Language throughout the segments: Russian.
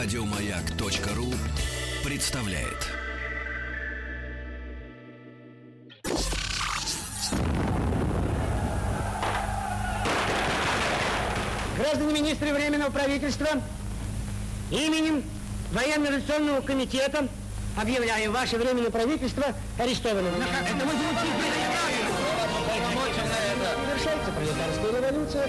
Радиомаяк.ру представляет. Граждане министры Временного правительства, именем Военно-революционного комитета объявляем ваше Временное правительство арестованным. Это мы пролетарская революция.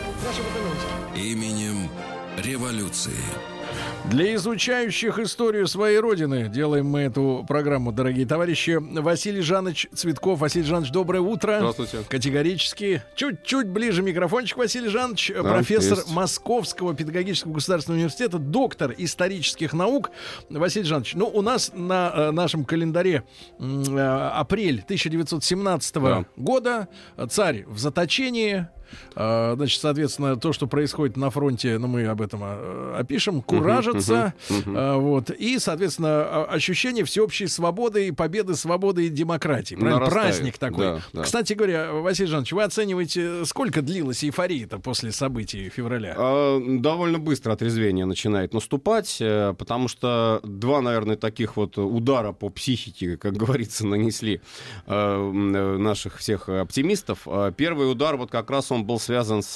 Именем революции. Для изучающих историю своей родины делаем мы эту программу, дорогие товарищи. Василий Жанович Цветков. Василий Жанович, доброе утро. Здравствуйте. Категорически. Чуть-чуть ближе микрофончик, Василий Жанович. Да, профессор есть. Московского педагогического государственного университета, доктор исторических наук. Василий Жанович, ну, у нас на э, нашем календаре э, апрель 1917 Да. года. Царь в заточении. А, Значит, соответственно, то, что происходит на фронте, ну, мы об этом а, опишем, куражится. а, Вот. И, соответственно, ощущение всеобщей свободы и победы свободы и демократии. Праздник такой. Да, да. Кстати говоря, Василий Жанович, вы оцениваете, сколько длилась эйфория-то после событий февраля? А, Довольно быстро отрезвение начинает наступать, э, потому что два, наверное, таких вот удара по психике, как говорится, нанесли э, э, наших всех оптимистов. Первый удар вот как раз он был связан с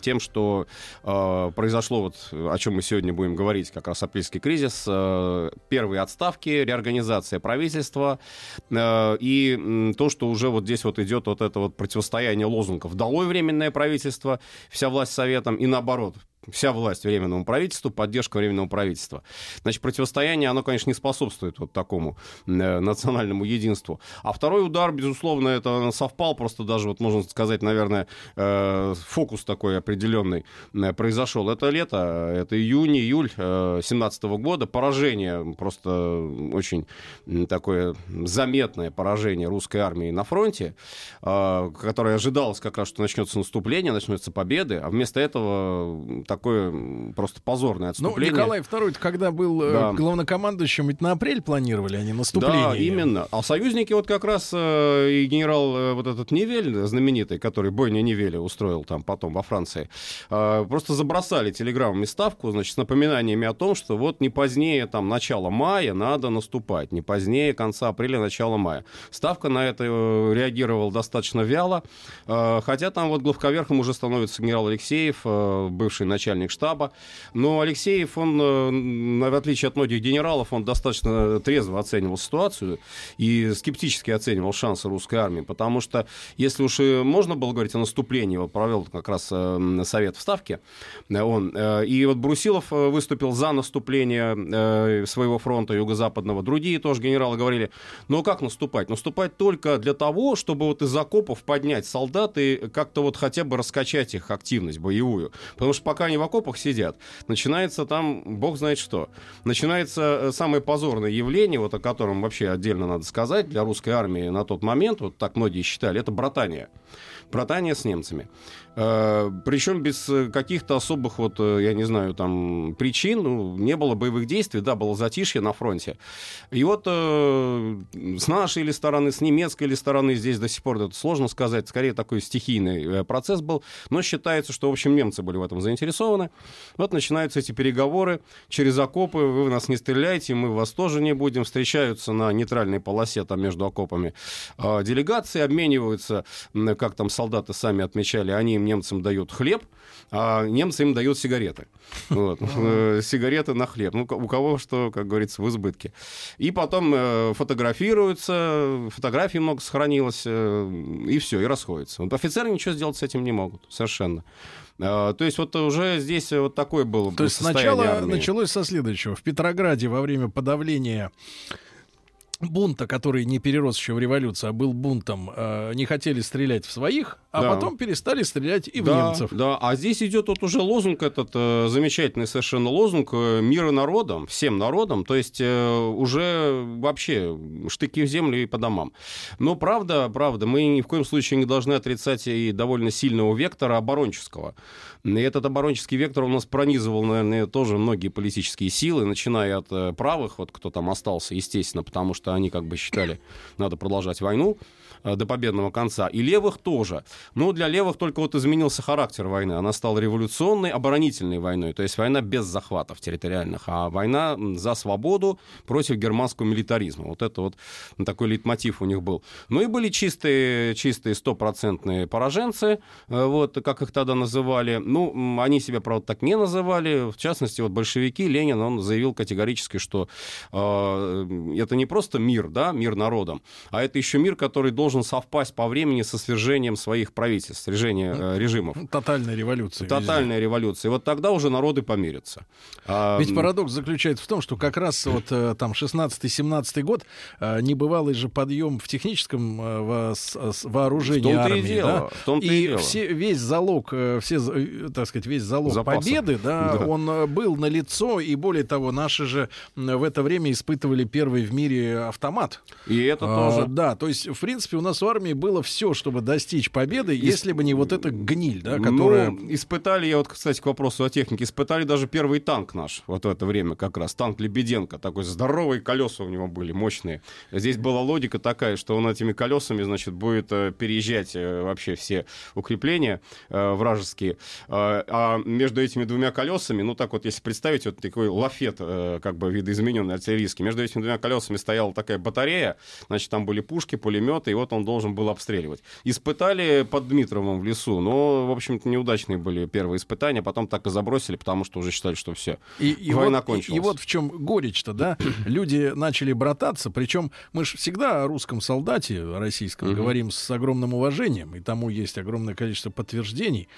тем, что э, произошло вот, о чем мы сегодня будем говорить, как раз апрельский кризис, э, первые отставки, реорганизация правительства э, и то, что уже вот здесь вот идет вот это вот противостояние лозунгов «Долой временное правительство», вся власть советом и наоборот, вся власть временному правительству, поддержка временного правительства. Значит, противостояние, оно, конечно, не способствует вот такому э, национальному единству. А второй удар, безусловно, это совпал, просто даже, вот можно сказать, наверное, э, фокус такой определенный э, произошел. Это лето, это июнь, июль 17 года. Поражение, просто очень м, такое заметное поражение русской армии на фронте, э, которое ожидалось как раз, что начнется наступление, начнется победы, а вместо этого такое просто позорное Ну, отступление. Николай II, когда был э, Да. главнокомандующим, ведь на апрель планировали, а не наступление. Да, именно. А союзники вот как раз э, и генерал э, вот этот Невель, знаменитый, который бойня Невеля устроил там потом во Франции, э, просто забросали телеграммами ставку, значит, с напоминаниями о том, что вот не позднее там начала мая надо наступать, не позднее конца апреля, начала мая. Ставка на это реагировала достаточно вяло, э, хотя там вот главковерхом уже становится генерал Алексеев, э, бывший начальник штаба, но Алексеев, он, э, в отличие от многих генералов, он достаточно трезво оценивал ситуацию и скептически оценивал шансы русской армии, потому что если уж и можно было говорить о наступлении, вот провел как раз э, совет в Ставке, э, он, и вот Брусилов выступил за наступление своего фронта юго-западного, другие тоже генералы говорили, ну как наступать? Наступать только для того, чтобы вот из окопов поднять солдат и как-то вот хотя бы раскачать их активность боевую, потому что пока они в окопах сидят, начинается там бог знает что. Начинается э, самое позорное явление, вот о котором вообще отдельно надо сказать для русской армии на тот момент, вот так многие считали, это братания. Братания с немцами. Э, Причем без э, каких-то особых, вот, э, я не знаю, там, причин, ну, не было боевых действий, да, было затишье на фронте. И вот э, с нашей или стороны, с немецкой или стороны, здесь до сих пор это сложно сказать, скорее такой стихийный процесс был, но считается, что, в общем, немцы были в этом заинтересованы. Вот начинаются эти переговоры через окопы, вы в нас не стреляйте, мы вас тоже не будем, встречаются на нейтральной полосе там между окопами э, делегации, обмениваются, как там солдаты сами отмечали, они им, немцам, дают хлеб, а немцы им дают сигареты. Вот. Э, Сигареты на хлеб. Ну, у кого что, как говорится, в избытке. И потом э, фотографируются, фотографий много сохранилось, э, и все, и расходятся. Вот офицеры ничего сделать с этим не могут, совершенно. То есть вот уже здесь вот такое было То есть сначала армии. началось со следующего. В Петрограде во время подавления бунта, который не перерос еще в революцию, а был бунтом, э, не хотели стрелять в своих, а Да. потом перестали стрелять и в да, немцев. Да, а здесь идет вот уже лозунг этот, э, замечательный совершенно лозунг э, мира народам, всем народам, то есть э, уже вообще штыки в землю и по домам. Но правда, правда, мы ни в коем случае не должны отрицать и довольно сильного вектора оборонческого. И этот оборонческий вектор у нас пронизывал, наверное, тоже многие политические силы, начиная от э, правых, вот кто там остался, естественно, потому что они как бы считали, надо продолжать войну. Э, до победного конца. И левых тоже. Но для левых только вот изменился характер войны. Она стала революционной, оборонительной войной. То есть война без захватов территориальных, а война за свободу против германского милитаризма. Вот это вот такой лейтмотив у них был. Ну и были чистые, чистые стопроцентные пораженцы, э, вот как их тогда называли. Ну, они себя, правда, так не называли. В частности, вот большевики, Ленин, он заявил категорически, что э, это не просто мир, да, мир народам, а это еще мир, который должен совпасть по времени со свержением своих правительств, свержением э, режимов. Тотальная революция. Тотальная везде. революция. И вот тогда уже народы помирятся. А, Ведь парадокс заключается в том, что как раз вот э, там 16-17 год э, небывалый же подъем в техническом вооружении армии. И, дело, да? в том и, и дело. Все, весь залог, все, так сказать, весь залог Запасы. победы, да, да, он был на лицо и более того, наши же в это время испытывали первый в мире автомат. И это а, тоже. Да, то есть, в принципе, у нас в армии было все, чтобы достичь победы, Исп... если бы не вот эта гниль, да, которая... Ну, испытали, я вот, кстати, к вопросу о технике, испытали даже первый танк наш вот в это время как раз, танк Лебеденко, такой здоровые колеса у него были, мощные. Здесь была логика такая, что он этими колесами, значит, будет э, переезжать э, вообще все укрепления э, вражеские, а между этими двумя колесами, ну так вот, если представить, вот такой лафет, как бы видоизмененный артиллерийский, между этими двумя колесами стояла такая батарея, значит, там были пушки, пулеметы, и вот он должен был обстреливать. Испытали под Дмитровым в лесу, но, в общем-то, неудачные были первые испытания, потом так и забросили, потому что уже считали, что все, и, и война вот, кончилась. И, и вот в чем горечь-то, да? Люди начали брататься, причем мы же всегда о русском солдате российском говорим с огромным уважением, и тому есть огромное количество подтверждений.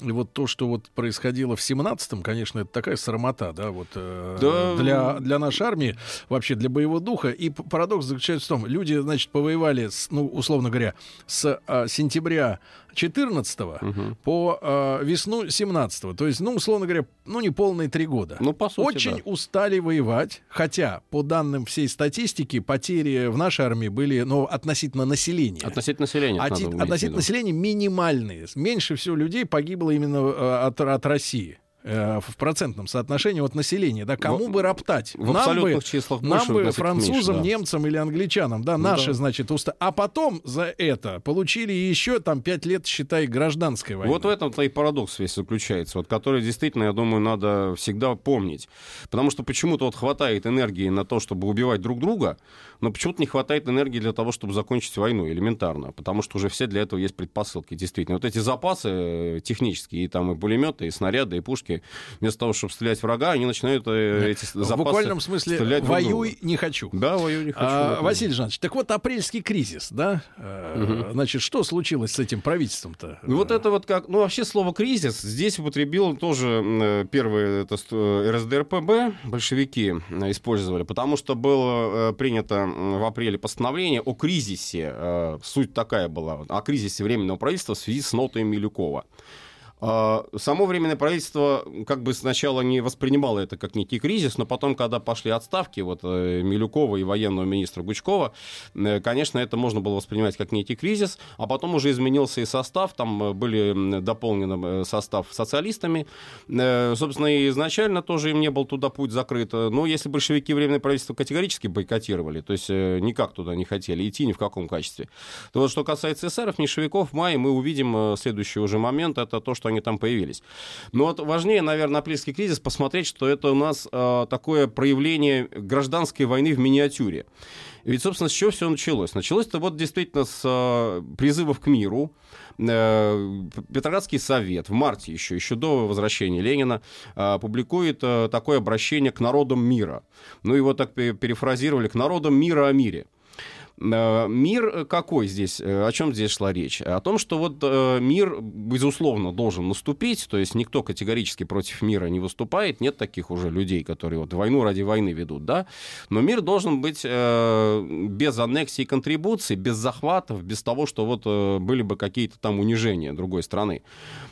И вот то, что вот происходило в 17-м, конечно, это такая срамота, да, вот э, да. Для, для нашей армии, вообще для боевого духа. И парадокс заключается в том, люди, значит, повоевали, с, ну, условно говоря, с э, сентября 14 угу. по э, весну 17 То есть, ну, условно говоря, ну, не полные три года. Ну, по сути, Очень да. устали воевать, хотя, по данным всей статистики, потери в нашей армии были, ну, относительно населения. Относительно населения. От, относительно населения минимальные. Меньше всего людей погибло именно э, от, от России. Э, в процентном соотношении от населения, да, кому в, бы роптать? В нам бы, числах нам бы французам, меньше, да. немцам или англичанам, да, ну, наши, да. значит, уста... А потом за это получили еще там пять лет, считай, гражданской войны. Вот в этом-то и парадокс весь заключается, вот, который действительно, я думаю, надо всегда помнить. Потому что почему-то вот хватает энергии на то, чтобы убивать друг друга, но почему-то не хватает энергии для того, чтобы закончить войну элементарно, потому что уже все для этого есть предпосылки, действительно. Вот эти запасы э, технические, и там и пулеметы, и снаряды, и пушки, вместо того, чтобы стрелять врага, они начинают э, эти запасы В буквальном смысле воюй не хочу. Да, воюй не хочу. А, Василий Жанович, так вот апрельский кризис, да? Угу. Значит, что случилось с этим правительством-то? Ну, вот это вот как... Ну, вообще слово «кризис» здесь употребил тоже э, первый это РСДРПБ, большевики использовали, потому что было принято в апреле постановление о кризисе. Суть такая была, о кризисе Временного правительства в связи с нотой Милюкова. А, само Временное правительство как бы сначала не воспринимало это как некий кризис, но потом, когда пошли отставки вот, э, Милюкова и военного министра Гучкова, э, конечно, это можно было воспринимать как некий кризис, а потом уже изменился и состав, там э, были дополнены состав социалистами. Собственно, и изначально тоже им не был туда путь закрыт. Но если большевики Временное правительство категорически бойкотировали, то есть никак туда не хотели идти ни в каком качестве, то вот что касается эсеров, меньшевиков, в мае мы увидим следующий уже момент, это то, что они там появились. Но вот важнее, наверное, апрельский кризис посмотреть, что это у нас э, такое проявление гражданской войны в миниатюре. Ведь, собственно, с чего все началось? Началось это вот действительно с э, призывов к миру. Э, Петроградский совет в марте еще, еще до возвращения Ленина, э, публикует э, такое обращение к народам мира. Ну, его так перефразировали, к народам мира о мире. Э, мир какой здесь? Э, о чем здесь шла речь? О том, что вот э, мир, безусловно, должен наступить, то есть никто категорически против мира не выступает, нет таких уже людей, которые вот войну ради войны ведут, да, но мир должен быть без аннексии и контрибуций, без захватов, без того, что вот были бы какие-то там унижения другой страны.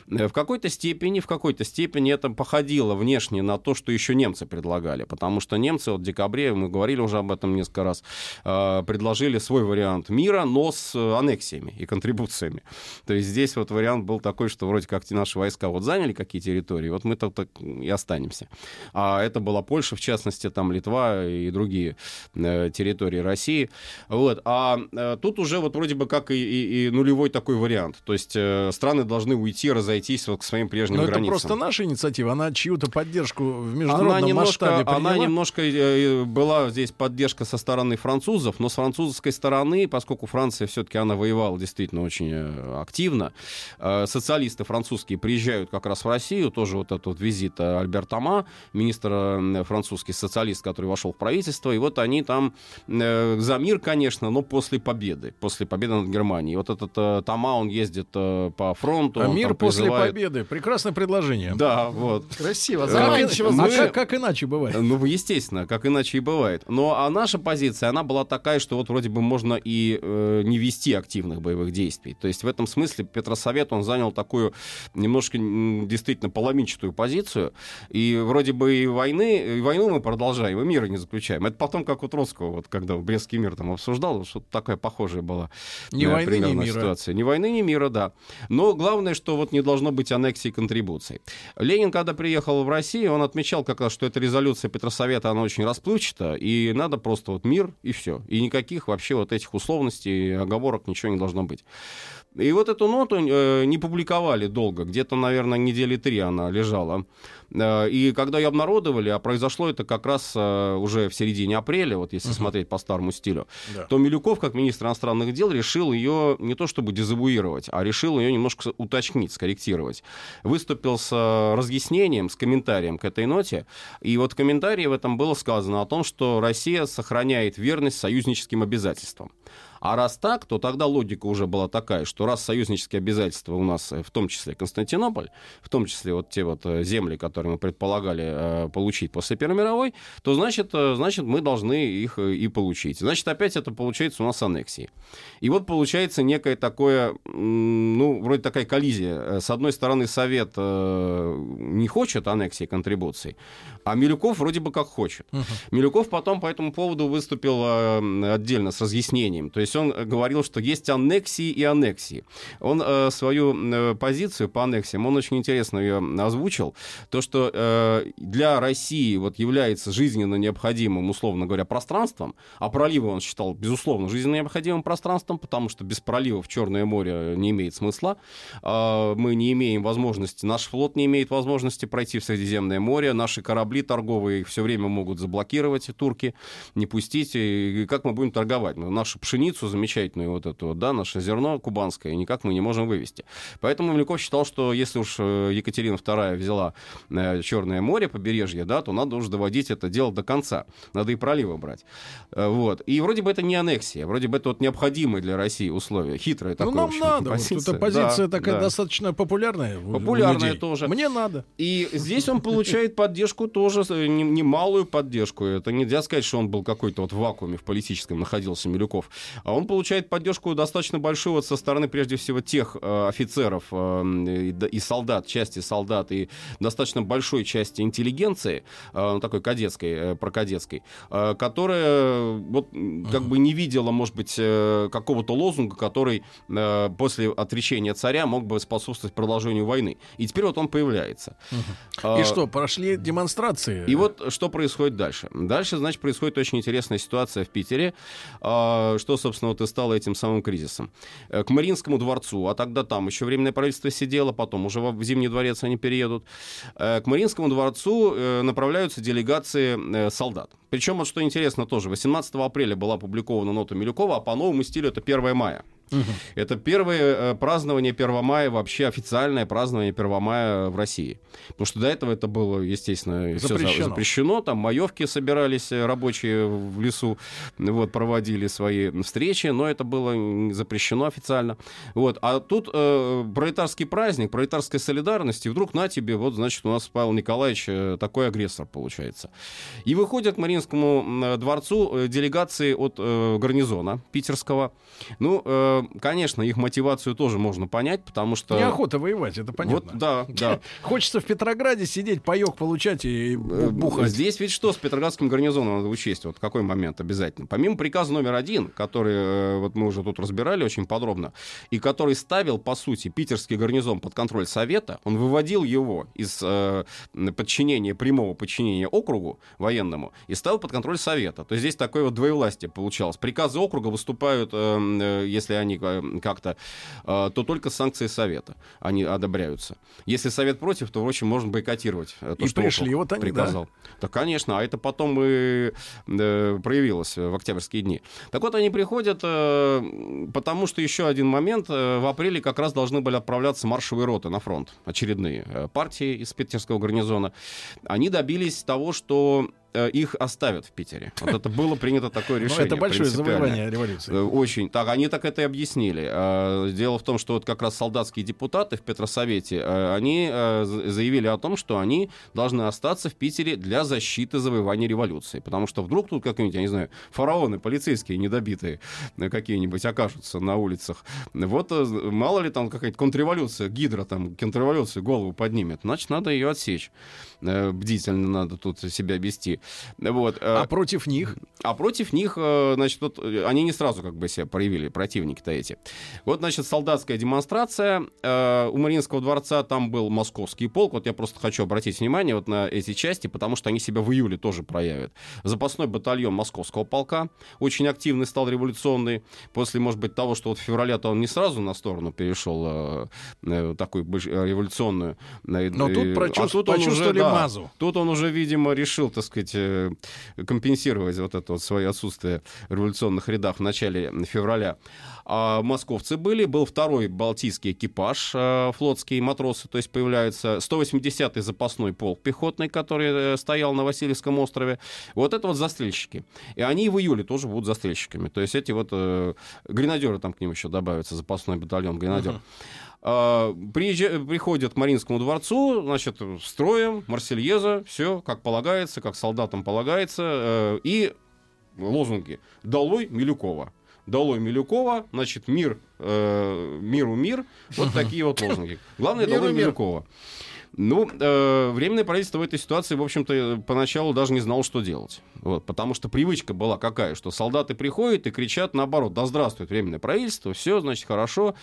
В какой-то степени, в какой-то степени это походило внешне на то, что еще немцы предлагали, потому что немцы вот в декабре, мы говорили уже об этом несколько раз, предложили предложили свой вариант мира, но с аннексиями и контрибуциями. То есть здесь вот вариант был такой, что вроде как наши войска вот заняли какие территории, вот мы так, так и останемся. А это была Польша, в частности, там Литва и другие э, территории России. Вот. А э, тут уже вот вроде бы как и, и, и нулевой такой вариант. То есть э, страны должны уйти, разойтись вот к своим прежним Но границам. это просто наша инициатива, она чью-то поддержку в международном она немножко, масштабе приняла? Она немножко э, была здесь поддержка со стороны французов, но с французской стороны, поскольку Франция все-таки она воевала действительно очень э, активно, э, социалисты французские приезжают как раз в Россию, тоже вот этот вот визит Альберт Тома, министр французский социалист, который вошел в правительство, и вот они там за мир, конечно, но после победы, после победы над Германией. Вот этот Тома, он ездит по фронту. А мир после призывает... победы. Прекрасное предложение. Да, вот. Красиво. Заманчиво. А как, как иначе бывает? Ну, естественно, как иначе и бывает. Но а наша позиция, она была такая, что вот вроде бы можно и э, не вести активных боевых действий. То есть в этом смысле Петросовет, он занял такую немножко действительно поломичатую позицию. И вроде бы и войны, и войну мы продолжаем, и мира не заключаем. Это потом, как у Троцкого, вот когда Брестский мир там обсуждал, что-то такая похожая была ни э, войны, ни мира. ситуация. Ни войны, ни мира, да. Но главное, что вот не должно быть аннексии контрибуций. Ленин, когда приехал в Россию, он отмечал как раз, что эта резолюция Петросовета, она очень расплывчата, и надо просто вот мир и все. И никаких вообще вот этих условностей, оговорок, ничего не должно быть. И вот эту ноту э, не публиковали долго, где-то, наверное, недели три она лежала. Э, и когда ее обнародовали, а произошло это как раз э, уже в середине апреля, вот если uh-huh. смотреть по старому стилю, да. то Милюков, как министр иностранных дел, решил ее не то чтобы дезавуировать, а решил ее немножко уточнить, скорректировать. Выступил с разъяснением, с комментарием к этой ноте. И вот в комментарии в этом было сказано о том, что Россия сохраняет верность союзническим обязательствам. А раз так, то тогда логика уже была такая, что раз союзнические обязательства у нас, э, в том числе Константинополь, в том числе вот те вот э, земли, которые мы предполагали э, получить после Первой мировой, то значит, значит мы должны их и получить. Значит, опять это получается у нас аннексии. И вот получается некое такое, ну, вроде такая коллизия. С одной стороны, Совет не хочет аннексии контрибуций, а Милюков вроде бы как хочет. Uh-huh. Милюков потом по этому поводу выступил отдельно с разъяснением. То есть он говорил, что есть аннексии и аннексии. Он э, свою э, позицию по аннексиям, он очень интересно ее озвучил. То, что э, для России вот является жизненно необходимым, условно говоря, пространством, а проливы он считал, безусловно, жизненно необходимым пространством, потому что без проливов Черное море не имеет смысла. Э, мы не имеем возможности, наш флот не имеет возможности пройти в Средиземное море, наши корабли торговые все время могут заблокировать турки, не пустить. И как мы будем торговать? Ну, нашу пшеницу пшеницу замечательную вот эту, да, наше зерно кубанское, никак мы не можем вывести. Поэтому Милюков считал, что если уж э, Екатерина II взяла э, Черное море, побережье, да, то надо уже доводить это дело до конца. Надо и проливы брать. Э, вот. И вроде бы это не аннексия, вроде бы это вот необходимые для России условия. Хитрое ну, такое. Ну, нам надо. Позиция. Вот эта позиция да, такая да. достаточно популярная. Популярная тоже. Мне надо. И здесь он получает поддержку тоже, немалую поддержку. Это нельзя сказать, что он был какой-то вот в вакууме в политическом находился Милюков. А он получает поддержку достаточно большую вот со стороны, прежде всего, тех э, офицеров э, и солдат, части солдат и достаточно большой части интеллигенции, э, ну, такой кадетской, э, прокадетской, э, которая вот как бы не видела, может быть, э, какого-то лозунга, который э, после отречения царя мог бы способствовать продолжению войны. И теперь вот он появляется. И что, прошли демонстрации? И вот что происходит дальше. Дальше, значит, происходит очень интересная ситуация в Питере, что, собственно, собственно, вот и стало этим самым кризисом. Э, к Мариинскому дворцу, а тогда там еще временное правительство сидело, потом уже в Зимний дворец они переедут. Э, к Мариинскому дворцу э, направляются делегации солдат. Причем, вот что интересно тоже, 18 апреля была опубликована нота Милюкова, а по новому стилю это 1 мая. Угу. Это первое празднование 1 мая, вообще официальное празднование 1 мая в России. Потому что до этого это было, естественно, запрещено. Все запрещено. Там маевки собирались рабочие в лесу, вот, проводили свои встречи, но это было запрещено официально. Вот. А тут э, пролетарский праздник, пролетарская солидарность, и вдруг на тебе, вот, значит, у нас Павел Николаевич э, такой агрессор получается. И выходят к Мариинскому дворцу э, делегации от э, гарнизона питерского. Ну, э, э, конечно, их мотивацию тоже можно понять, потому что... Неохота воевать, это понятно. Вот, да, да. Хочется в Петрограде сидеть, паёк получать и Э, бухать. Здесь ведь что с Петроградским гарнизоном надо учесть? Вот какой момент обязательно? Помимо приказа номер один, который э, вот мы уже тут разбирали очень подробно, и который ставил, по сути, питерский гарнизон под контроль Совета, он выводил его из э, подчинения, прямого подчинения округу военному и ставил под контроль Совета. То есть здесь такое вот двоевластие получалось. Приказы округа выступают, э, э, если они э, как-то, э, то только с санкцией Совета они одобряются. Если Совет против, то, в общем, можно бойкотировать э, то, И что пришли вот они, да. приказал. Да, конечно, а это потом и э, проявилось в октябрьские дни. Так вот, они приходят, э, потому что еще один момент, э, в апреле как раз должны были отправляться маршевые роты на фронт, очередные партии из питерского гарнизона. Они добились того, что их оставят в Питере. Вот это было принято такое Ну, решение. это большое завоевание революции. Э, Очень. Так, они так это и объяснили. Э, Дело в том, что вот как раз солдатские депутаты в Петросовете, э, они э, заявили о том, что они должны остаться в Питере для защиты завоевания революции. Потому что вдруг тут какие-нибудь, я не знаю, фараоны, полицейские недобитые э, какие-нибудь окажутся на улицах. Вот э, мало ли там какая-то контрреволюция, гидра там контрреволюцию голову поднимет. Значит, надо ее отсечь. Э, Бдительно надо тут себя вести. Вот. э, А против них? а против них, э, значит, вот, они не сразу как бы себя проявили, противники-то эти. Вот, значит, солдатская демонстрация. У Мариинского дворца там был московский полк. Вот я просто хочу обратить внимание вот на эти части, потому что они себя в июле тоже проявят. Запасной батальон московского полка очень активный стал революционный. После, может быть, того, что вот в феврале-то он не сразу на сторону перешел такую революционную. Но тут а прочувств- тут он уже, да, мазу. Тут он уже, видимо, решил, так сказать, э, компенсировать вот это вот свое отсутствие в революционных рядах в начале февраля. А московцы были, был второй балтийский экипаж, э, флотские матросы, то есть появляются 180-й запасной полк пехотный, который э, стоял на Васильевском острове. Вот это вот застрельщики. И они в июле тоже будут застрельщиками. То есть эти вот э, гренадеры там к ним еще добавятся, запасной батальон гренадер. А, приезжа- приходят к Маринскому дворцу, значит, строем, Марсельеза, все как полагается, как солдатам полагается, э, и лозунги «Долой Милюкова». «Долой Милюкова», значит, мир, э, миру мир, вот такие вот лозунги. Главное, «Долой. Милюкова». Ну, э, временное правительство в этой ситуации, в общем-то, поначалу даже не знало, что делать. Вот, потому что привычка была какая, что солдаты приходят и кричат наоборот, да здравствует временное правительство, все, значит, хорошо.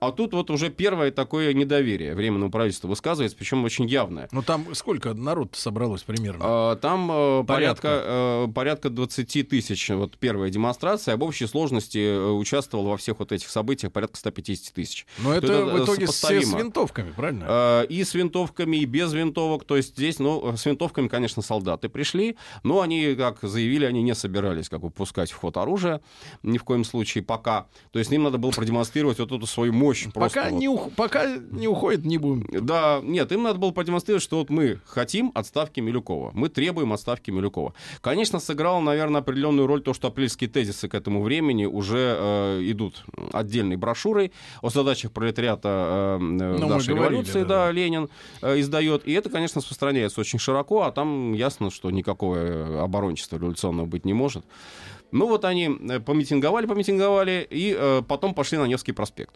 А тут вот уже первое такое недоверие временному правительству высказывается, причем очень явное. Ну там сколько народ собралось примерно? А, Там э, Порядка. порядка, э, порядка 20 тысяч. Вот первая демонстрация. Об общей сложности э, участвовало во всех вот этих событиях порядка 150 тысяч. Но это, это, в э, итоге все с винтовками, правильно? Э, И с винтовками, и без винтовок. То есть здесь, ну, с винтовками, конечно, солдаты пришли, но они, как заявили, они не собирались как бы пускать в ход оружие ни в коем случае пока. То есть им надо было продемонстрировать вот эту свою мощь. просто пока, вот. не ух- пока не уходит, не будем. Да, нет, им надо было продемонстрировать, что вот мы хотим отставки Милюкова. Мы требуем отставки Милюкова. Конечно, сыграло, наверное, определенную роль то, что апрельские тезисы к этому времени уже э, идут отдельной брошюрой о задачах пролетариата э, э, Ну, нашей говорили, революции, да, да. Ленин издает. И это, конечно, распространяется очень широко, а там ясно, что никакого э, оборончества революционного быть не может. Ну вот они э, помитинговали, помитинговали, и э, потом пошли на Невский проспект.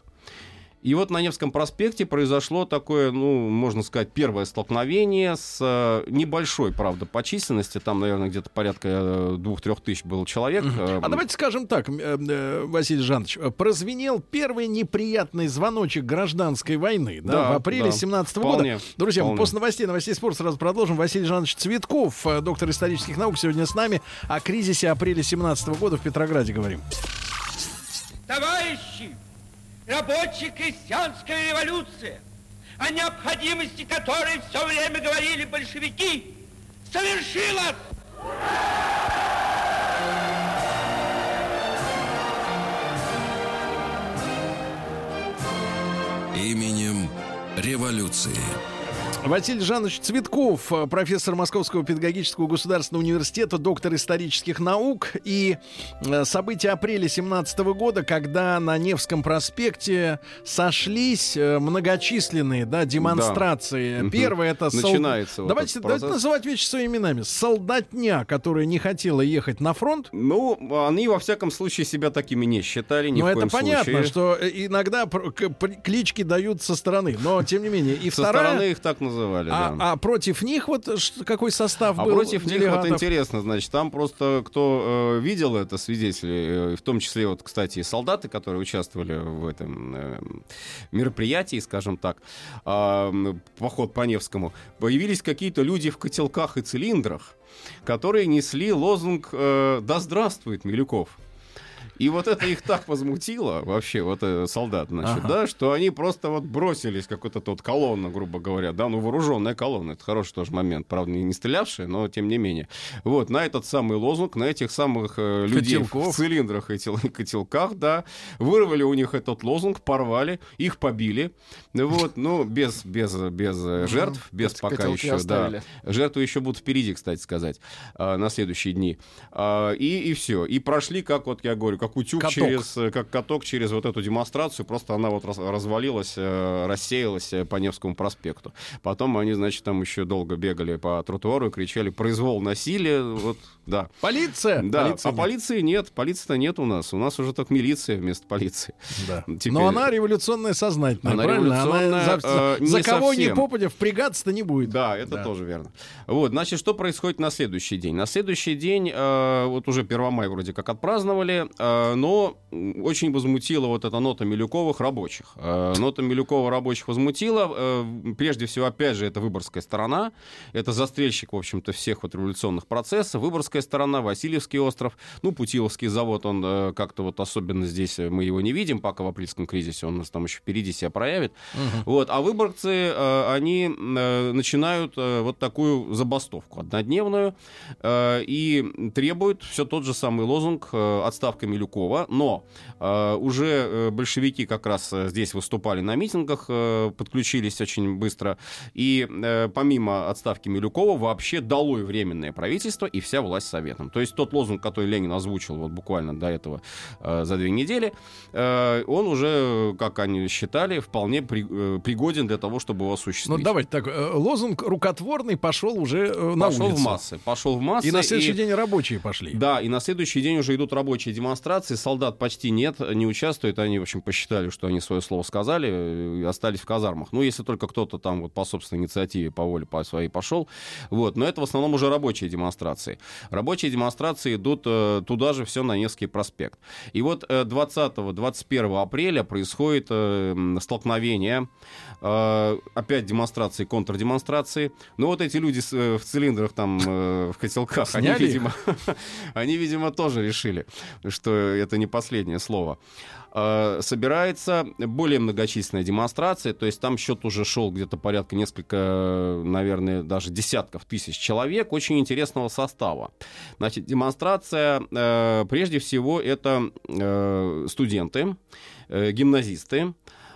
И вот на Невском проспекте произошло такое, ну, можно сказать, первое столкновение с э, небольшой, правда, по численности. Там, наверное, где-то порядка э, двух-трех тысяч был человек. Э, А давайте скажем так, Василий Жанович, прозвенел первый неприятный звоночек гражданской войны да, Да, в апреле да. 17 Вполне, года. Друзья, мы вполне. после новостей, новостей спорта сразу продолжим. Василий Жанович Цветков, доктор исторических наук, сегодня с нами. О кризисе апреля 17 года в Петрограде говорим. Товарищи, рабочая крестьянская революция, о необходимости которой все время говорили большевики, совершилась! Именем революции. Василий Жанович Цветков, э, профессор Московского педагогического государственного университета, доктор исторических наук. И э, события апреля 17 года, когда на Невском проспекте сошлись э, многочисленные да, демонстрации. Да. Первое это... Начинается Сол... вот давайте, этот давайте называть вещи своими именами. Солдатня, которая не хотела ехать на фронт. Ну, они во всяком случае себя такими не считали, ни Ну, это понятно, случае. что иногда клички дают со стороны. Но, тем не менее, и Со вторая... стороны их так называли, А, да. а против них вот какой состав А был против них вот делегатов? интересно, значит, там просто кто э, видел это, свидетели, э, в том числе вот, кстати, и солдаты, которые участвовали в этом э, мероприятии, скажем так, м, поход по Невскому, появились какие-то люди в котелках и цилиндрах, которые несли лозунг э, «Да здравствует Милюков!» И вот это их так возмутило, вообще, вот э, солдат, значит, Ага. да, что они просто вот бросились, как вот эта вот колонна, грубо говоря, да, ну, вооруженная колонна, это хороший тоже момент, правда, не, стрелявшая, но тем не менее. Вот, на этот самый лозунг, на этих самых э, людей Котелков. в цилиндрах и тел- котелках, да, вырвали у них этот лозунг, порвали, их побили, вот, ну, без, без, без э, жертв, без Кот- пока котелки еще, да. оставили. Жертвы еще будут впереди, кстати сказать, а, на следующие дни. А, И, и все. И прошли, как вот я говорю, как утюг Каток. через, э, как каток через вот эту демонстрацию. Просто она вот раз- развалилась, э, рассеялась э, по Невскому проспекту. Потом они, значит, там еще долго бегали по тротуару и кричали «произвол насилия». Вот, да. Полиция? Да, Полиции а нет. полиции нет, полиции-то нет у нас. У нас уже только милиция вместо полиции. Да. Теперь- Но она революционная сознательная, Она правильно? революционная, она за, э, за не кого совсем. попадя впрягаться-то не будет. Да, это Да. тоже верно. Вот, значит, что происходит на следующий день? На следующий день, э, вот уже 1 мая вроде как отпраздновали, э, но м, очень возмутила вот эта нота Милюковых рабочих. Э, нота Милюкова рабочих возмутила. Э, прежде всего, опять же, это выборгская сторона. Это застрельщик, в общем-то, всех вот революционных процессов. Выборгская сторона, Васильевский остров. Ну, Путиловский завод, он э, как-то вот особенно здесь э, мы его не видим, пока в апрельском кризисе. Он у нас там еще впереди себя проявит. Вот, а выборцы, они начинают вот такую забастовку однодневную и требуют все тот же самый лозунг отставка Милюкова, но э, уже э, большевики как раз э, здесь выступали на митингах, э, подключились очень быстро, и э, помимо отставки Милюкова вообще долой временное правительство и вся власть советом. То есть тот лозунг, который Ленин озвучил вот буквально до этого э, за две недели, э, он уже, как они считали, вполне при- э, пригоден для того, чтобы его Ну, осуществить. давайте так. э, Лозунг рукотворный пошел уже э, на пошел улицу. в массы, пошел в массы. И на следующий день рабочие пошли. Да, и на следующий день уже идут рабочие демонстрации. Солдат почти нет, не участвуют. Они, в общем, посчитали, что они свое слово сказали э, и остались в казармах. Ну, если только кто-то там вот по собственной инициативе, по воле по своей пошел. Вот. Но это в основном уже рабочие демонстрации. Рабочие демонстрации идут э, туда же все на Невский проспект. И вот э, 20-21 апреля происходит э, столкновение. Э, опять демонстрации, контрдемонстрации. Но вот эти люди с, э, в цилиндрах там, э, в котелках, они, Сняли видимо, они, видимо, тоже решили, что это не последнее слово. Э, Собирается более многочисленная демонстрация, то есть там счет уже шел где-то порядка несколько, наверное, даже десятков тысяч человек очень интересного состава. Значит, демонстрация, э, прежде всего, это э, студенты, гимназисты,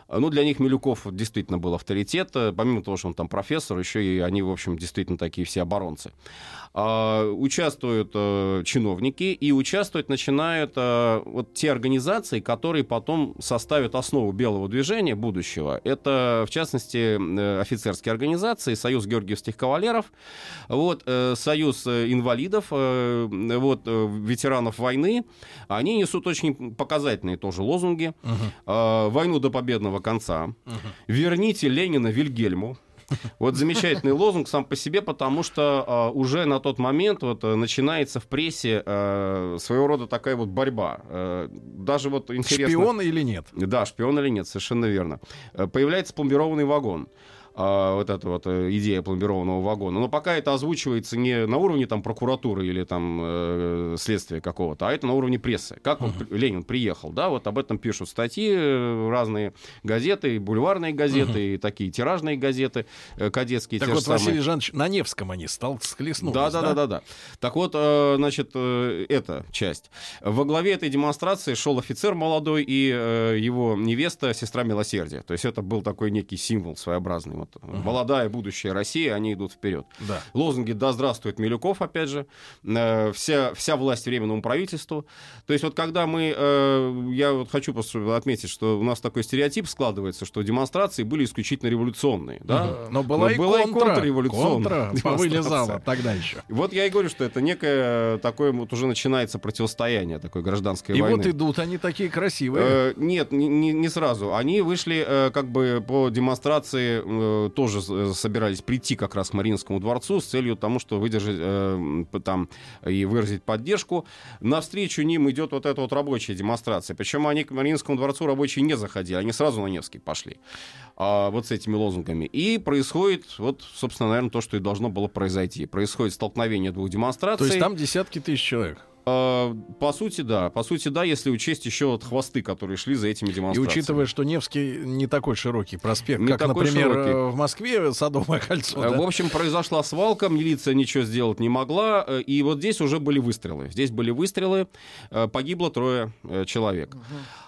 ну, для них Милюков действительно был авторитет. Э, Помимо того, что он там профессор, еще и они, в общем, действительно такие все оборонцы. А, участвуют э, чиновники и участвовать начинают э, вот те организации, которые потом составят основу белого движения будущего. Это, в частности, офицерские организации, Союз Георгиевских кавалеров, вот, Союз инвалидов, вот, ветеранов войны. Они несут очень показательные тоже лозунги. Э, Войну до победного конца. Верните Ленина Вильгельму. Вот замечательный лозунг сам по себе, потому что а, уже на тот момент вот, э, начинается в прессе э, своего рода такая вот борьба. Э, даже вот интересно... Шпион или нет? Да, шпион или нет, совершенно верно. Э, Появляется пломбированный вагон. А, вот эта вот э, идея пломбированного вагона. Но пока это озвучивается не на уровне там прокуратуры или там э, следствия какого-то, а это на уровне прессы. Как вот Ленин приехал, да, вот об этом пишут статьи э, разные газеты, бульварные газеты, и такие тиражные газеты, э, кадетские Так вот, самые. Василий Жанович, на Невском они стал схлестнулись, Да, да, да, да, да. Так вот, значит, эта часть. Во главе этой демонстрации шел офицер молодой и его невеста, сестра милосердия. То есть это был такой некий символ своеобразный. Вот. Молодая будущая Россия, они идут вперед. Да. Лозунги «Да здравствует Милюков», опять же, э, вся, вся власть временному правительству. То есть вот когда мы, э, я вот хочу просто отметить, что у нас такой стереотип складывается, что демонстрации были исключительно революционные. Да? Но была, и, была и контра, контрреволюционная контра вылезала демонстрация. тогда еще. Вот я и говорю, что это некое такое вот уже начинается противостояние такой гражданской И войны. вот идут они такие красивые. Э, нет, не, не- не сразу. Они вышли э, как бы по демонстрации, э, тоже э, собирались прийти как раз к Мариинскому дворцу с целью тому, что выдержать э, там и выразить поддержку. Навстречу ним идет вот эта вот рабочая демонстрация. Причем они к Мариинскому дворцу рабочие не заходили, они сразу на Невский пошли. А, вот с этими лозунгами. И происходит, вот, собственно, наверное, то, что и должно было произойти. Происходит столкновение двух демонстраций. То есть там десятки тысяч человек. Э, По сути, да. По сути, да, если учесть еще вот хвосты, которые шли за этими И демонстрациями. учитывая, что Невский не такой широкий проспект, Не как, такой например, широкий. э, в Москве Садовое кольцо. Э, да? В общем, произошла свалка, милиция ничего сделать не могла, и вот здесь уже были выстрелы. Здесь были выстрелы, погибло трое человек. А,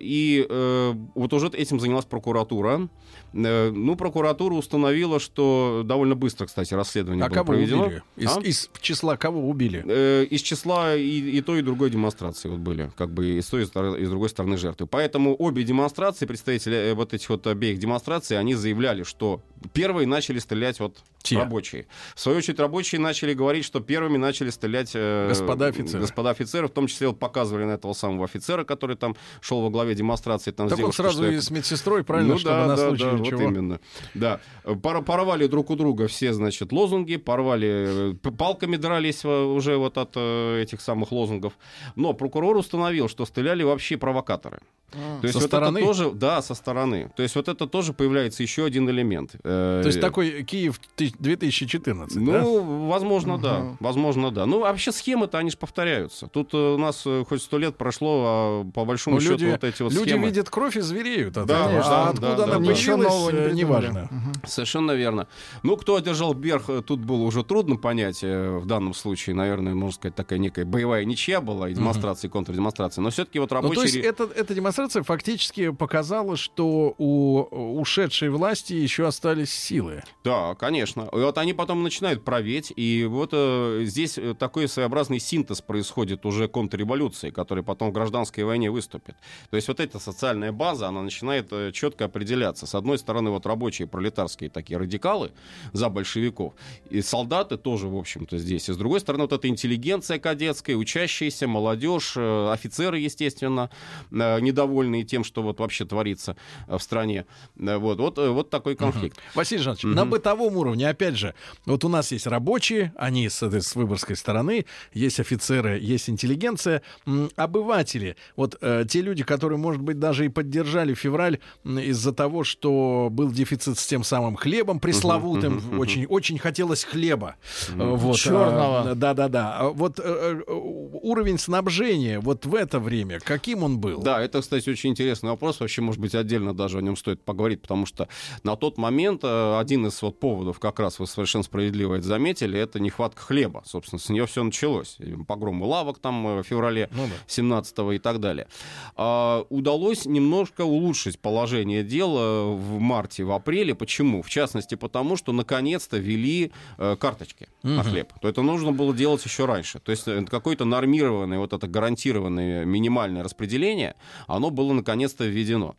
И э, вот уже этим занялась прокуратура. Э, Ну, прокуратура установила, что довольно быстро, кстати, расследование А было кого проведено. убили? Из, А? из числа кого убили? Э, из числа и, и той, и другой демонстрации вот были, как бы и с той, и с другой стороны жертвы. Поэтому обе демонстрации, представители вот этих вот обеих демонстраций, они заявляли, что первые начали стрелять вот Те. рабочие. В свою очередь рабочие начали говорить, что первыми начали стрелять э, Господа офицеры. Господа офицеры, в том числе вот показывали на этого самого офицера, который там шел во главе демонстрации. Там, с Так он девушкой, сразу что и с медсестрой, правильно, ну, чтобы да, на да, случай да, вот чего. именно. Да. Пор- Порвали друг у друга все, значит, лозунги, порвали, палками дрались уже вот от э, этих самых лозунгов. Но прокурор установил, что стреляли вообще провокаторы. То есть Со вот стороны? это тоже, да, со стороны. То есть вот это тоже появляется еще один элемент. Э, То есть такой Киев ты- 2014, да? ну, возможно, да. Возможно, да. Ну, вообще схемы-то, они же повторяются. Тут э, у нас э, хоть сто лет прошло, а по большому Ну, счету люди, вот эти вот люди схемы... видят кровь и звереют от Да, этого. да, а откуда да, она да. появилась, Ничего нового не э, придумали. неважно. Совершенно верно. Ну, кто одержал Берх, э, тут было уже трудно понять. В данном случае, наверное, можно сказать, такая некая боевая ничья была, и демонстрация, и контрдемонстрация. Но все-таки вот Ну, рабочие... то есть это, эта демонстрация фактически показала, что у ушедшей власти еще остались силы. Да, конечно. И вот они потом начинают проветь, и вот э, здесь э, такой своеобразный синтез происходит уже контрреволюции, который потом в гражданской войне выступит. То есть вот эта социальная база, она начинает э, четко определяться. С одной стороны, вот рабочие пролетарские такие радикалы за большевиков, и солдаты тоже, в общем-то, здесь. И с другой стороны, вот эта интеллигенция кадетская, учащиеся, молодежь, э, офицеры, естественно, э, недовольные тем, что вот вообще творится э, в стране. Э, Вот, вот, э, вот такой конфликт. Василий Жанович, на бытовом уровне, опять же, вот у нас есть рабочие, они с, с выборгской стороны, есть офицеры, есть интеллигенция, М, обыватели, вот э, те люди, которые, может быть, даже и поддержали февраль м, из-за того, что был дефицит с тем самым хлебом пресловутым, очень, очень хотелось хлеба. Э, вот, а, Да-да-да. А Вот э, уровень снабжения вот в это время, каким он был? Да, это, кстати, очень интересный вопрос. Вообще, может быть, отдельно даже о нем стоит поговорить, потому что на тот момент э, один из вот поводов, как раз вы совершенно справедливо это заметили, это нехватка хлеба. Собственно, с нее все началось. Погромы лавок там э, в феврале Ну да. 17 и так далее. А, удалось немножко улучшить положение дела в марте, в апреле. Почему? В частности, потому что наконец-то ввели э, карточки на хлеб. То это нужно было делать еще раньше. То есть э, какое-то нормированное, вот это гарантированное минимальное распределение, оно было наконец-то введено.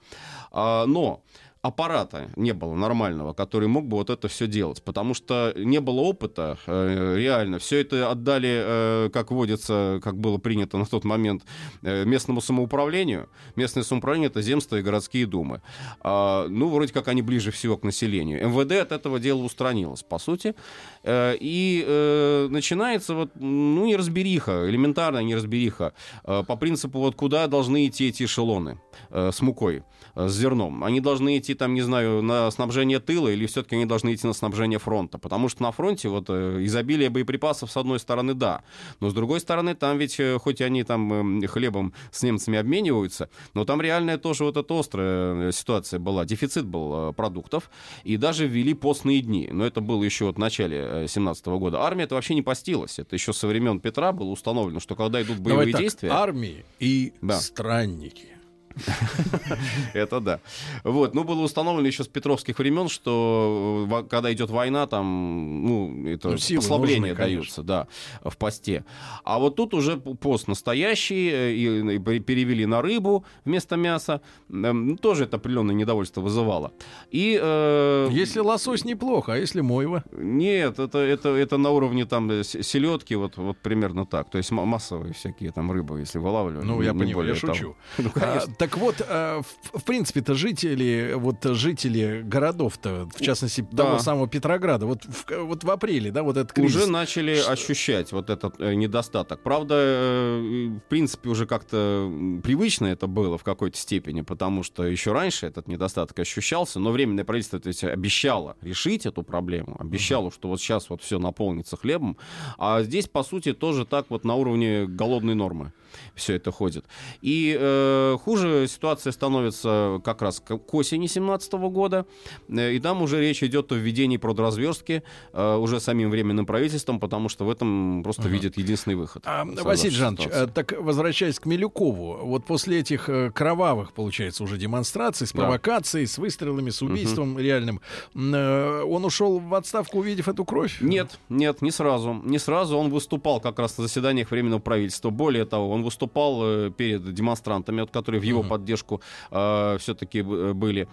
А, но аппарата не было нормального, который мог бы вот это все делать, потому что не было опыта, э, реально. Все это отдали, э, как водится, как было принято на тот момент, э, местному самоуправлению. Местное самоуправление — это земства и городские думы. А, ну, вроде как они ближе всего к населению. МВД от этого дела устранилось, по сути. Э, и э, начинается вот, ну, неразбериха, элементарная неразбериха, э, по принципу, вот куда должны идти эти эшелоны э, с мукой, с зерном. Они должны идти, там, не знаю, на снабжение тыла или все-таки они должны идти на снабжение фронта? Потому что на фронте вот э, изобилие боеприпасов, с одной стороны, да, но с другой стороны, там ведь, э, хоть они там э, хлебом с немцами обмениваются, но там реальная тоже вот эта острая э, ситуация была. Дефицит был э, продуктов, и даже ввели постные дни. Но это было еще вот в начале 17 года. Армия это вообще не постилась. Это еще со времен Петра было установлено, что когда идут боевые Давай так, действия... армии и Да. странники. Это да. Вот, ну, было установлено еще с петровских времен, что э, когда идет война, там, ну, это ну, послабления даются, да, в посте. А вот тут уже пост настоящий, э, и перевели на рыбу вместо мяса. Эм, тоже это определенное недовольство вызывало. И, э, если лосось неплохо, а если мойва? Нет, это, это, это на уровне там селедки, вот, вот примерно так. То есть массовые всякие там рыбы, если вылавливали. Ну, я понимаю, я шучу. Ну, а, так вот, а, в, в принципе-то жители, вот жители городов-то, в частности, да. того самого Петрограда, вот в, вот в апреле, да, вот этот кризис. Уже начали Что? ощущать вот этот э, недостаток. Правда, э, в принципе, уже как-то привычно это было в какой-то степени, потому что еще раньше этот недостаток ощущался, но временное правительство то есть, обещало решить эту проблему, обещало, uh-huh. что вот сейчас вот все наполнится хлебом, а здесь, по сути, тоже так вот на уровне голодной нормы все это ходит. И э, хуже ситуация становится как раз к, к осени 2017 года, э, и там уже речь идет о введении продразверстки э, уже самим временным правительством, потому что в этом просто угу. видит единственный выход. А, Василий Жанович, э, так возвращаясь к Милюкову, вот после этих э, кровавых, получается, уже демонстраций с провокацией, да. с выстрелами, с убийством угу. реальным, э, он ушел в отставку, увидев эту кровь? Нет, нет, не сразу. Не сразу он выступал как раз на заседаниях временного правительства. Более того, он выступал э, перед демонстрантами, вот, которые в его uh-huh. поддержку э, все-таки э, были.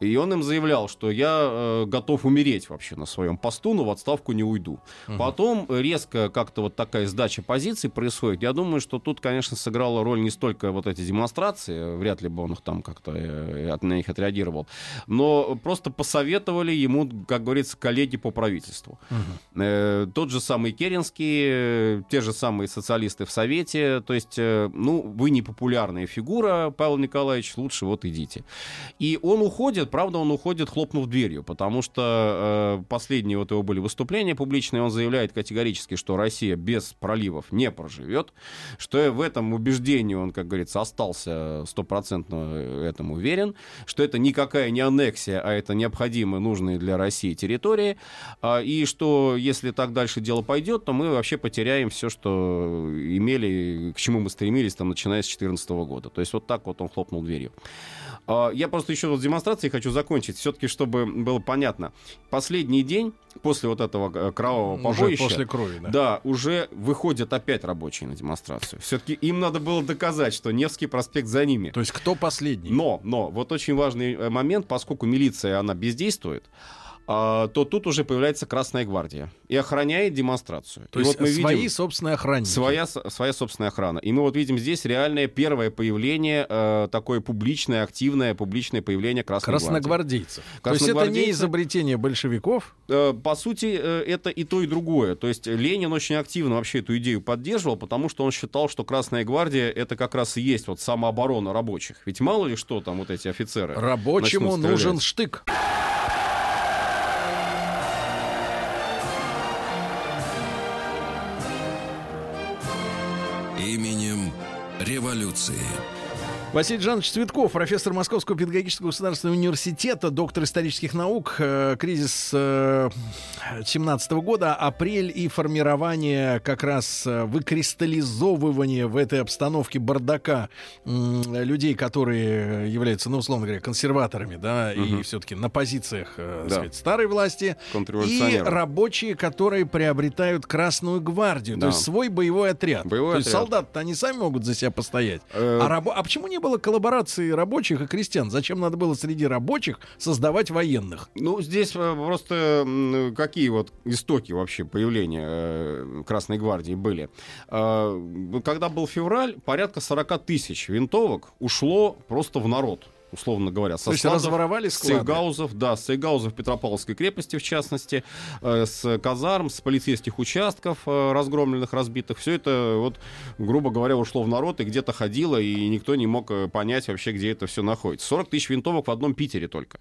И он им заявлял, что я э, готов умереть вообще на своем посту, но в отставку не уйду. Uh-huh. Потом резко как-то вот такая сдача позиций происходит. Я думаю, что тут, конечно, сыграла роль не столько вот эти демонстрации, вряд ли бы он их там как-то э, на них отреагировал, но просто посоветовали ему, как говорится, коллеги по правительству. Uh-huh. Э, тот же самый Керенский, э, те же самые социалисты в Совете, то есть, э, ну, вы не популярная фигура, Павел Николаевич, лучше вот идите. И он уходит правда, он уходит, хлопнув дверью, потому что э, последние вот его были выступления публичные, он заявляет категорически, что Россия без проливов не проживет, что в этом убеждении он, как говорится, остался стопроцентно этому уверен, что это никакая не аннексия, а это необходимые, нужные для России территории, э, и что если так дальше дело пойдет, то мы вообще потеряем все, что имели, к чему мы стремились, там, начиная с 2014 года. То есть вот так вот он хлопнул дверью. А, я просто еще вот с демонстрацией хочу закончить, все-таки, чтобы было понятно. Последний день после вот этого э, кровавого побоища... Уже после крови, да. Да, уже выходят опять рабочие на демонстрацию. Все-таки им надо было доказать, что Невский проспект за ними. То есть кто последний? Но, но, вот очень важный э, момент, поскольку милиция, она бездействует, то тут уже появляется Красная Гвардия и охраняет демонстрацию. То и есть вот мы свои видим собственные охранники. Своя, своя собственная охрана. И мы вот видим здесь реальное первое появление, э, такое публичное, активное, публичное появление Красной Красногвардейцев. Гвардии. То есть это не изобретение большевиков? Э, по сути, э, это и то, и другое. То есть Ленин очень активно вообще эту идею поддерживал, потому что он считал, что Красная Гвардия это как раз и есть вот самооборона рабочих. Ведь мало ли что там вот эти офицеры. Рабочему нужен штык. Революции. Василий Жанович Цветков, профессор Московского педагогического государственного университета, доктор исторических наук, э, кризис 17 э, года, апрель и формирование, как раз э, выкристаллизовывание в этой обстановке бардака людей, которые являются, ну, условно говоря, консерваторами, да, угу. и все-таки на позициях, да. сказать, старой власти, и рабочие, которые приобретают Красную гвардию, да. то есть свой боевой отряд. Боевой то отряд. есть солдаты они сами могут за себя постоять. Э... А, рабо... а почему не было коллаборации рабочих и крестьян? Зачем надо было среди рабочих создавать военных? Ну, здесь э, просто какие вот истоки вообще появления э, Красной Гвардии были. Э, когда был февраль, порядка 40 тысяч винтовок ушло просто в народ условно говоря. Со То есть складов, разворовали склады? С Сейгаузов, да, с Сейгаузов Петропавловской крепости, в частности, э, с казарм, с полицейских участков э, разгромленных, разбитых. Все это, вот, грубо говоря, ушло в народ и где-то ходило, и никто не мог э, понять вообще, где это все находится. 40 тысяч винтовок в одном Питере только.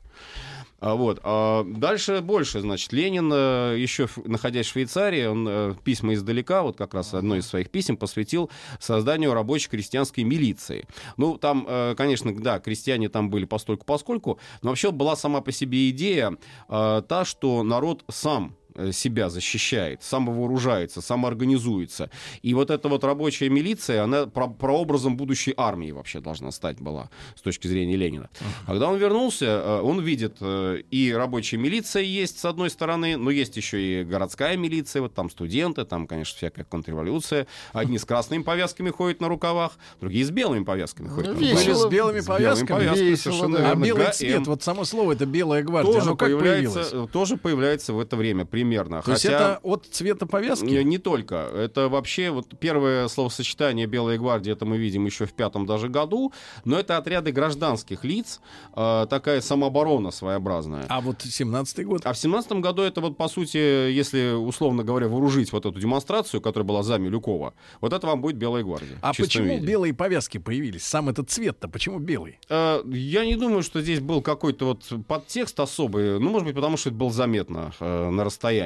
А, вот. А дальше больше, значит, Ленин, э, еще находясь в Швейцарии, он э, письма издалека, вот как раз одно из своих писем посвятил созданию рабочей крестьянской милиции. Ну, там, э, конечно, да, крестьяне там были постольку поскольку, но вообще была сама по себе идея та, что народ сам себя защищает, самовооружается, самоорганизуется. И вот эта вот рабочая милиция, она про прообразом будущей армии вообще должна стать была с точки зрения Ленина. А когда он вернулся, э, он видит, э, и рабочая милиция есть с одной стороны, но есть еще и городская милиция, вот там студенты, там, конечно, всякая контрреволюция. Одни с красными повязками ходят на рукавах, другие с белыми повязками ходят. Ну, Были с белыми повязками? повязками совершенно А верно. белый ГМ. цвет, вот само слово, это белая гвардия, тоже оно как появляется, появилось? тоже появляется в это время примерно. То есть Хотя- это от цвета повязки? Не, не только. Это вообще вот первое словосочетание «Белая гвардия» это мы видим еще в пятом даже году, но это отряды гражданских лиц, э, такая самооборона своеобразная. А вот 17-й год? А в семнадцатом году это вот, по сути, если, условно говоря, вооружить вот эту демонстрацию, которая была за Милюкова, вот это вам будет Белая гвардия. А почему виде. белые повязки появились? Сам этот цвет-то почему белый? Э, Я не думаю, что здесь был какой-то вот подтекст особый. Ну, может быть, потому что это было заметно э, на расстоянии.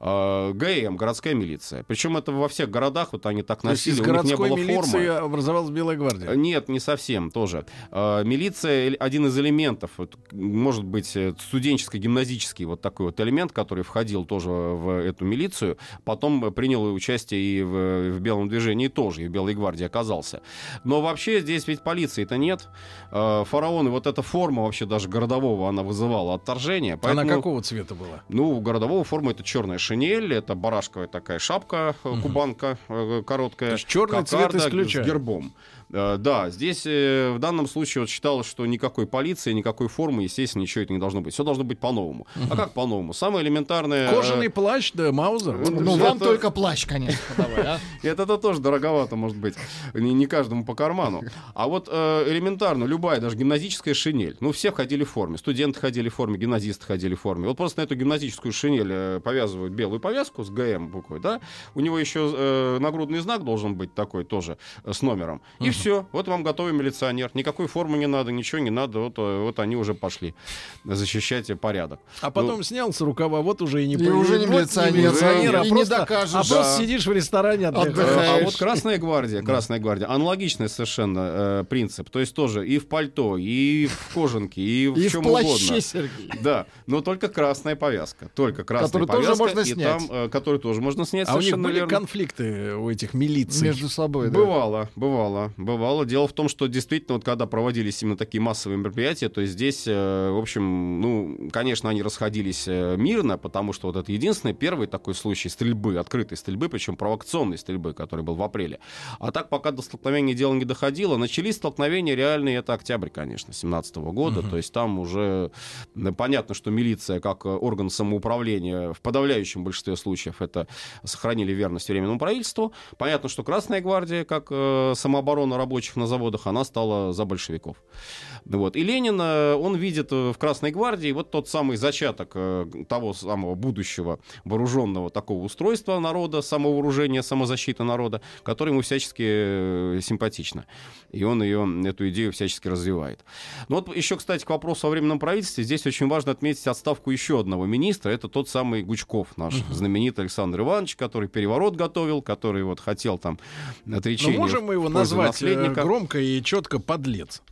Э, ГМ, городская милиция. Причем это во всех городах вот они так носили, у них не было формы. образовалась белая гвардия? Нет, не совсем тоже. Э, Милиция — один из элементов, может быть, э, студенческий, гимназический вот такой вот элемент, который входил тоже в эту милицию, потом принял участие и в, в белом движении тоже, и в Белой гвардии оказался. Но вообще здесь ведь полиции-то нет. Э, Фараоны, вот эта форма вообще даже городового, она вызывала отторжение. Она поэтому- какого цвета была? ну, городового форма это черная шинель, это барашковая такая шапка, э, кубанка э, короткая. То есть чёрный цвет кокарда исключаем. С гербом. Э, Да, здесь э, в данном случае вот считалось, что никакой полиции, никакой формы, естественно, ничего это не должно быть. Все должно быть по-новому. А как по-новому? Самое элементарное... э, Кожаный плащ, да, Маузер. Ну, Это- вам только плащ, конечно. Это-то тоже дороговато, может быть. Не, каждому по карману. А вот элементарно, любая, даже гимназическая шинель. Ну, все ходили в форме. Студенты ходили в форме, гимназисты ходили в форме. Вот просто на эту гимназическую шинель повязывают белую повязку с ГМ буквой, да? У него еще нагрудный знак должен быть такой тоже с номером. И все. Вот вам готовый милиционер. Никакой формы не надо, ничего не надо. Вот, э, вот они уже пошли защищать порядок. А потом снял с рукава, вот уже и не И уже не милиционер, милиционер, а и не просто, докажешь. а просто Да. сидишь в ресторане отдыхаешь. Отдыхаешь. А вот Красная гвардия, Красная гвардия, аналогичный совершенно э, принцип. То есть тоже и в пальто, и в кожанке, и в И в чем плаще, угодно. Сергей. Да, но только красная повязка. Только красная Которую тоже повязка. можно и снять. там, э, которую тоже можно снять, А у них были верно. конфликты у этих милиций? Между собой, да. Бывало, бывало, бывало. Дело в том, что действительно, вот когда проводились именно такие массовые мероприятия, то здесь, э, в общем, ну, конечно, они расходились э, мирно, потому что вот это единственный первый такой случай стрельбы, открытой стрельбы, причем провокационной стрельбы, который был в апреле. А так, пока до столкновения дело не доходило, начались столкновения реальные, это октябрь, конечно, 17 года, то есть там уже э, понятно, что милиция как орган самоуправления в подавляющем большинстве случаев это сохранили верность Временному правительству. Понятно, что Красная гвардия, как самооборона рабочих на заводах, она стала за большевиков. Вот. И Ленин, он видит э, в Красной гвардии вот тот самый зачаток э, того самого будущего вооруженного такого устройства народа, самовооружения, самозащиты народа, который ему всячески э, симпатично. И он ее, эту идею всячески развивает. Ну вот еще, кстати, к вопросу о временном правительстве. Здесь очень важно отметить отставку еще одного министра. Это тот самый Гучков, наш знаменитый Александр Иванович, который переворот готовил, который вот хотел там Ну, отречения можем мы его назвать наследника. громко и четко подлец?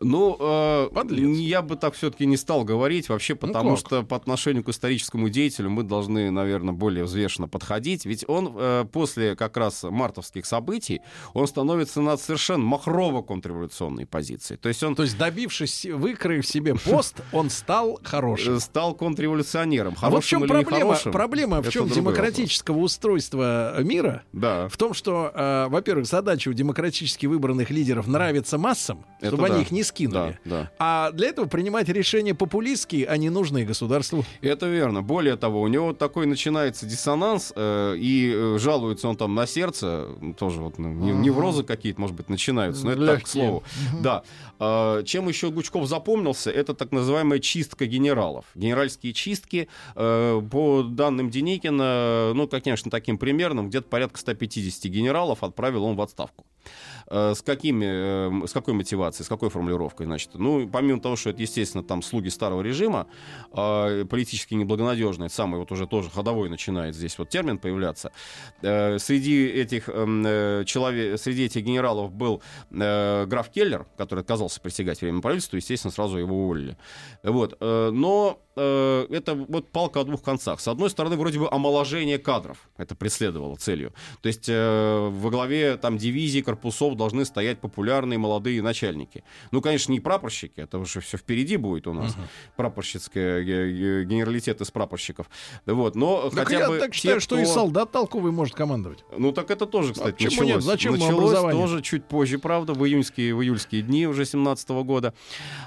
Ну, э, Подлец. я бы так все-таки не стал говорить, вообще, потому как? что по отношению к историческому деятелю мы должны, наверное, более взвешенно подходить. Ведь он э, после как раз мартовских событий, он становится на совершенно махрово-контрреволюционной позиции. То есть он То есть, добившись, выкроив себе пост, он стал хорошим. э, стал контрреволюционером. А вот в чем проблема? Проблема в чем демократического устройства мира? Да. В том, что, э, во-первых, задача у демократически выбранных лидеров нравится массам, Это чтобы да. они их не скинули. Да, да. А для этого принимать решения популистские, а не нужные государству. Это верно. Более того, у него вот такой начинается диссонанс, э, и э, жалуется он там на сердце, тоже вот ну, не- неврозы какие-то, может быть, начинаются, но это так, к Легкие. слову. Да. А, чем еще Гучков запомнился, это так называемая чистка генералов. Генеральские чистки, э, по данным Деникина, ну, конечно, таким примерным, где-то порядка 150 генералов отправил он в отставку. Э, С, какими, э, с какой мотивацией, с какой формулировкой, значит? Ну, помимо того, что это, естественно, там слуги старого режима, э, политически неблагонадежные, это самый вот уже тоже ходовой начинает здесь вот термин появляться. Среди этих, эм, человек, среди этих генералов был граф Келлер, который отказался присягать временному правительству, естественно, сразу его уволили. Вот. Но э, это вот палка о двух концах. С одной стороны, вроде бы омоложение кадров. Это преследовало целью. То есть э, во главе там дивизий, корпусов должны стоять популярные молодые начальники. Ну, конечно, не прапорщики, это уже все впереди будет у нас. Uh-huh. Прапорщицкая генералитет из прапорщиков. Вот, но так хотя я бы так считаю, те, что кто... и солдат толковый может командовать. Ну, так это тоже, кстати, а началось. Нет? Зачем началось тоже чуть позже, правда, в июньские, в июльские дни уже 17 года.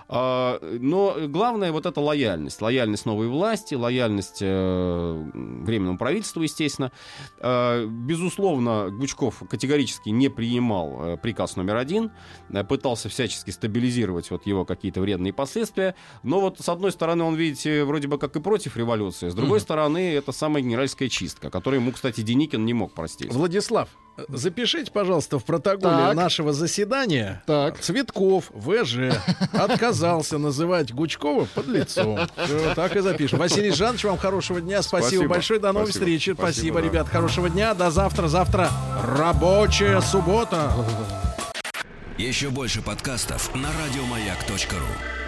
А, но главное вот эта лояльность. Лояльность новой власти, лояльность э, временному правительству, естественно. Э, безусловно, Гучков категорически не принимал э, приказ номер один, э, пытался всячески стабилизировать вот его какие-то вредные последствия. Но вот с одной стороны он, видите, вроде бы как и против революции, с другой mm. стороны это самая генеральская чистка, которую ему, кстати, Деникин не мог простить. Владислав, Запишите, пожалуйста, в протоколе так. нашего заседания. Так. Цветков ВЖ отказался называть Гучкова под лицом. Все, так и запишем. Василий Жанович, вам хорошего дня. Спасибо, Спасибо. большое. До новой Спасибо. встречи. Спасибо, Спасибо да. ребят. Хорошего дня. До завтра. Завтра рабочая суббота. Еще больше подкастов на радиомаяк.ру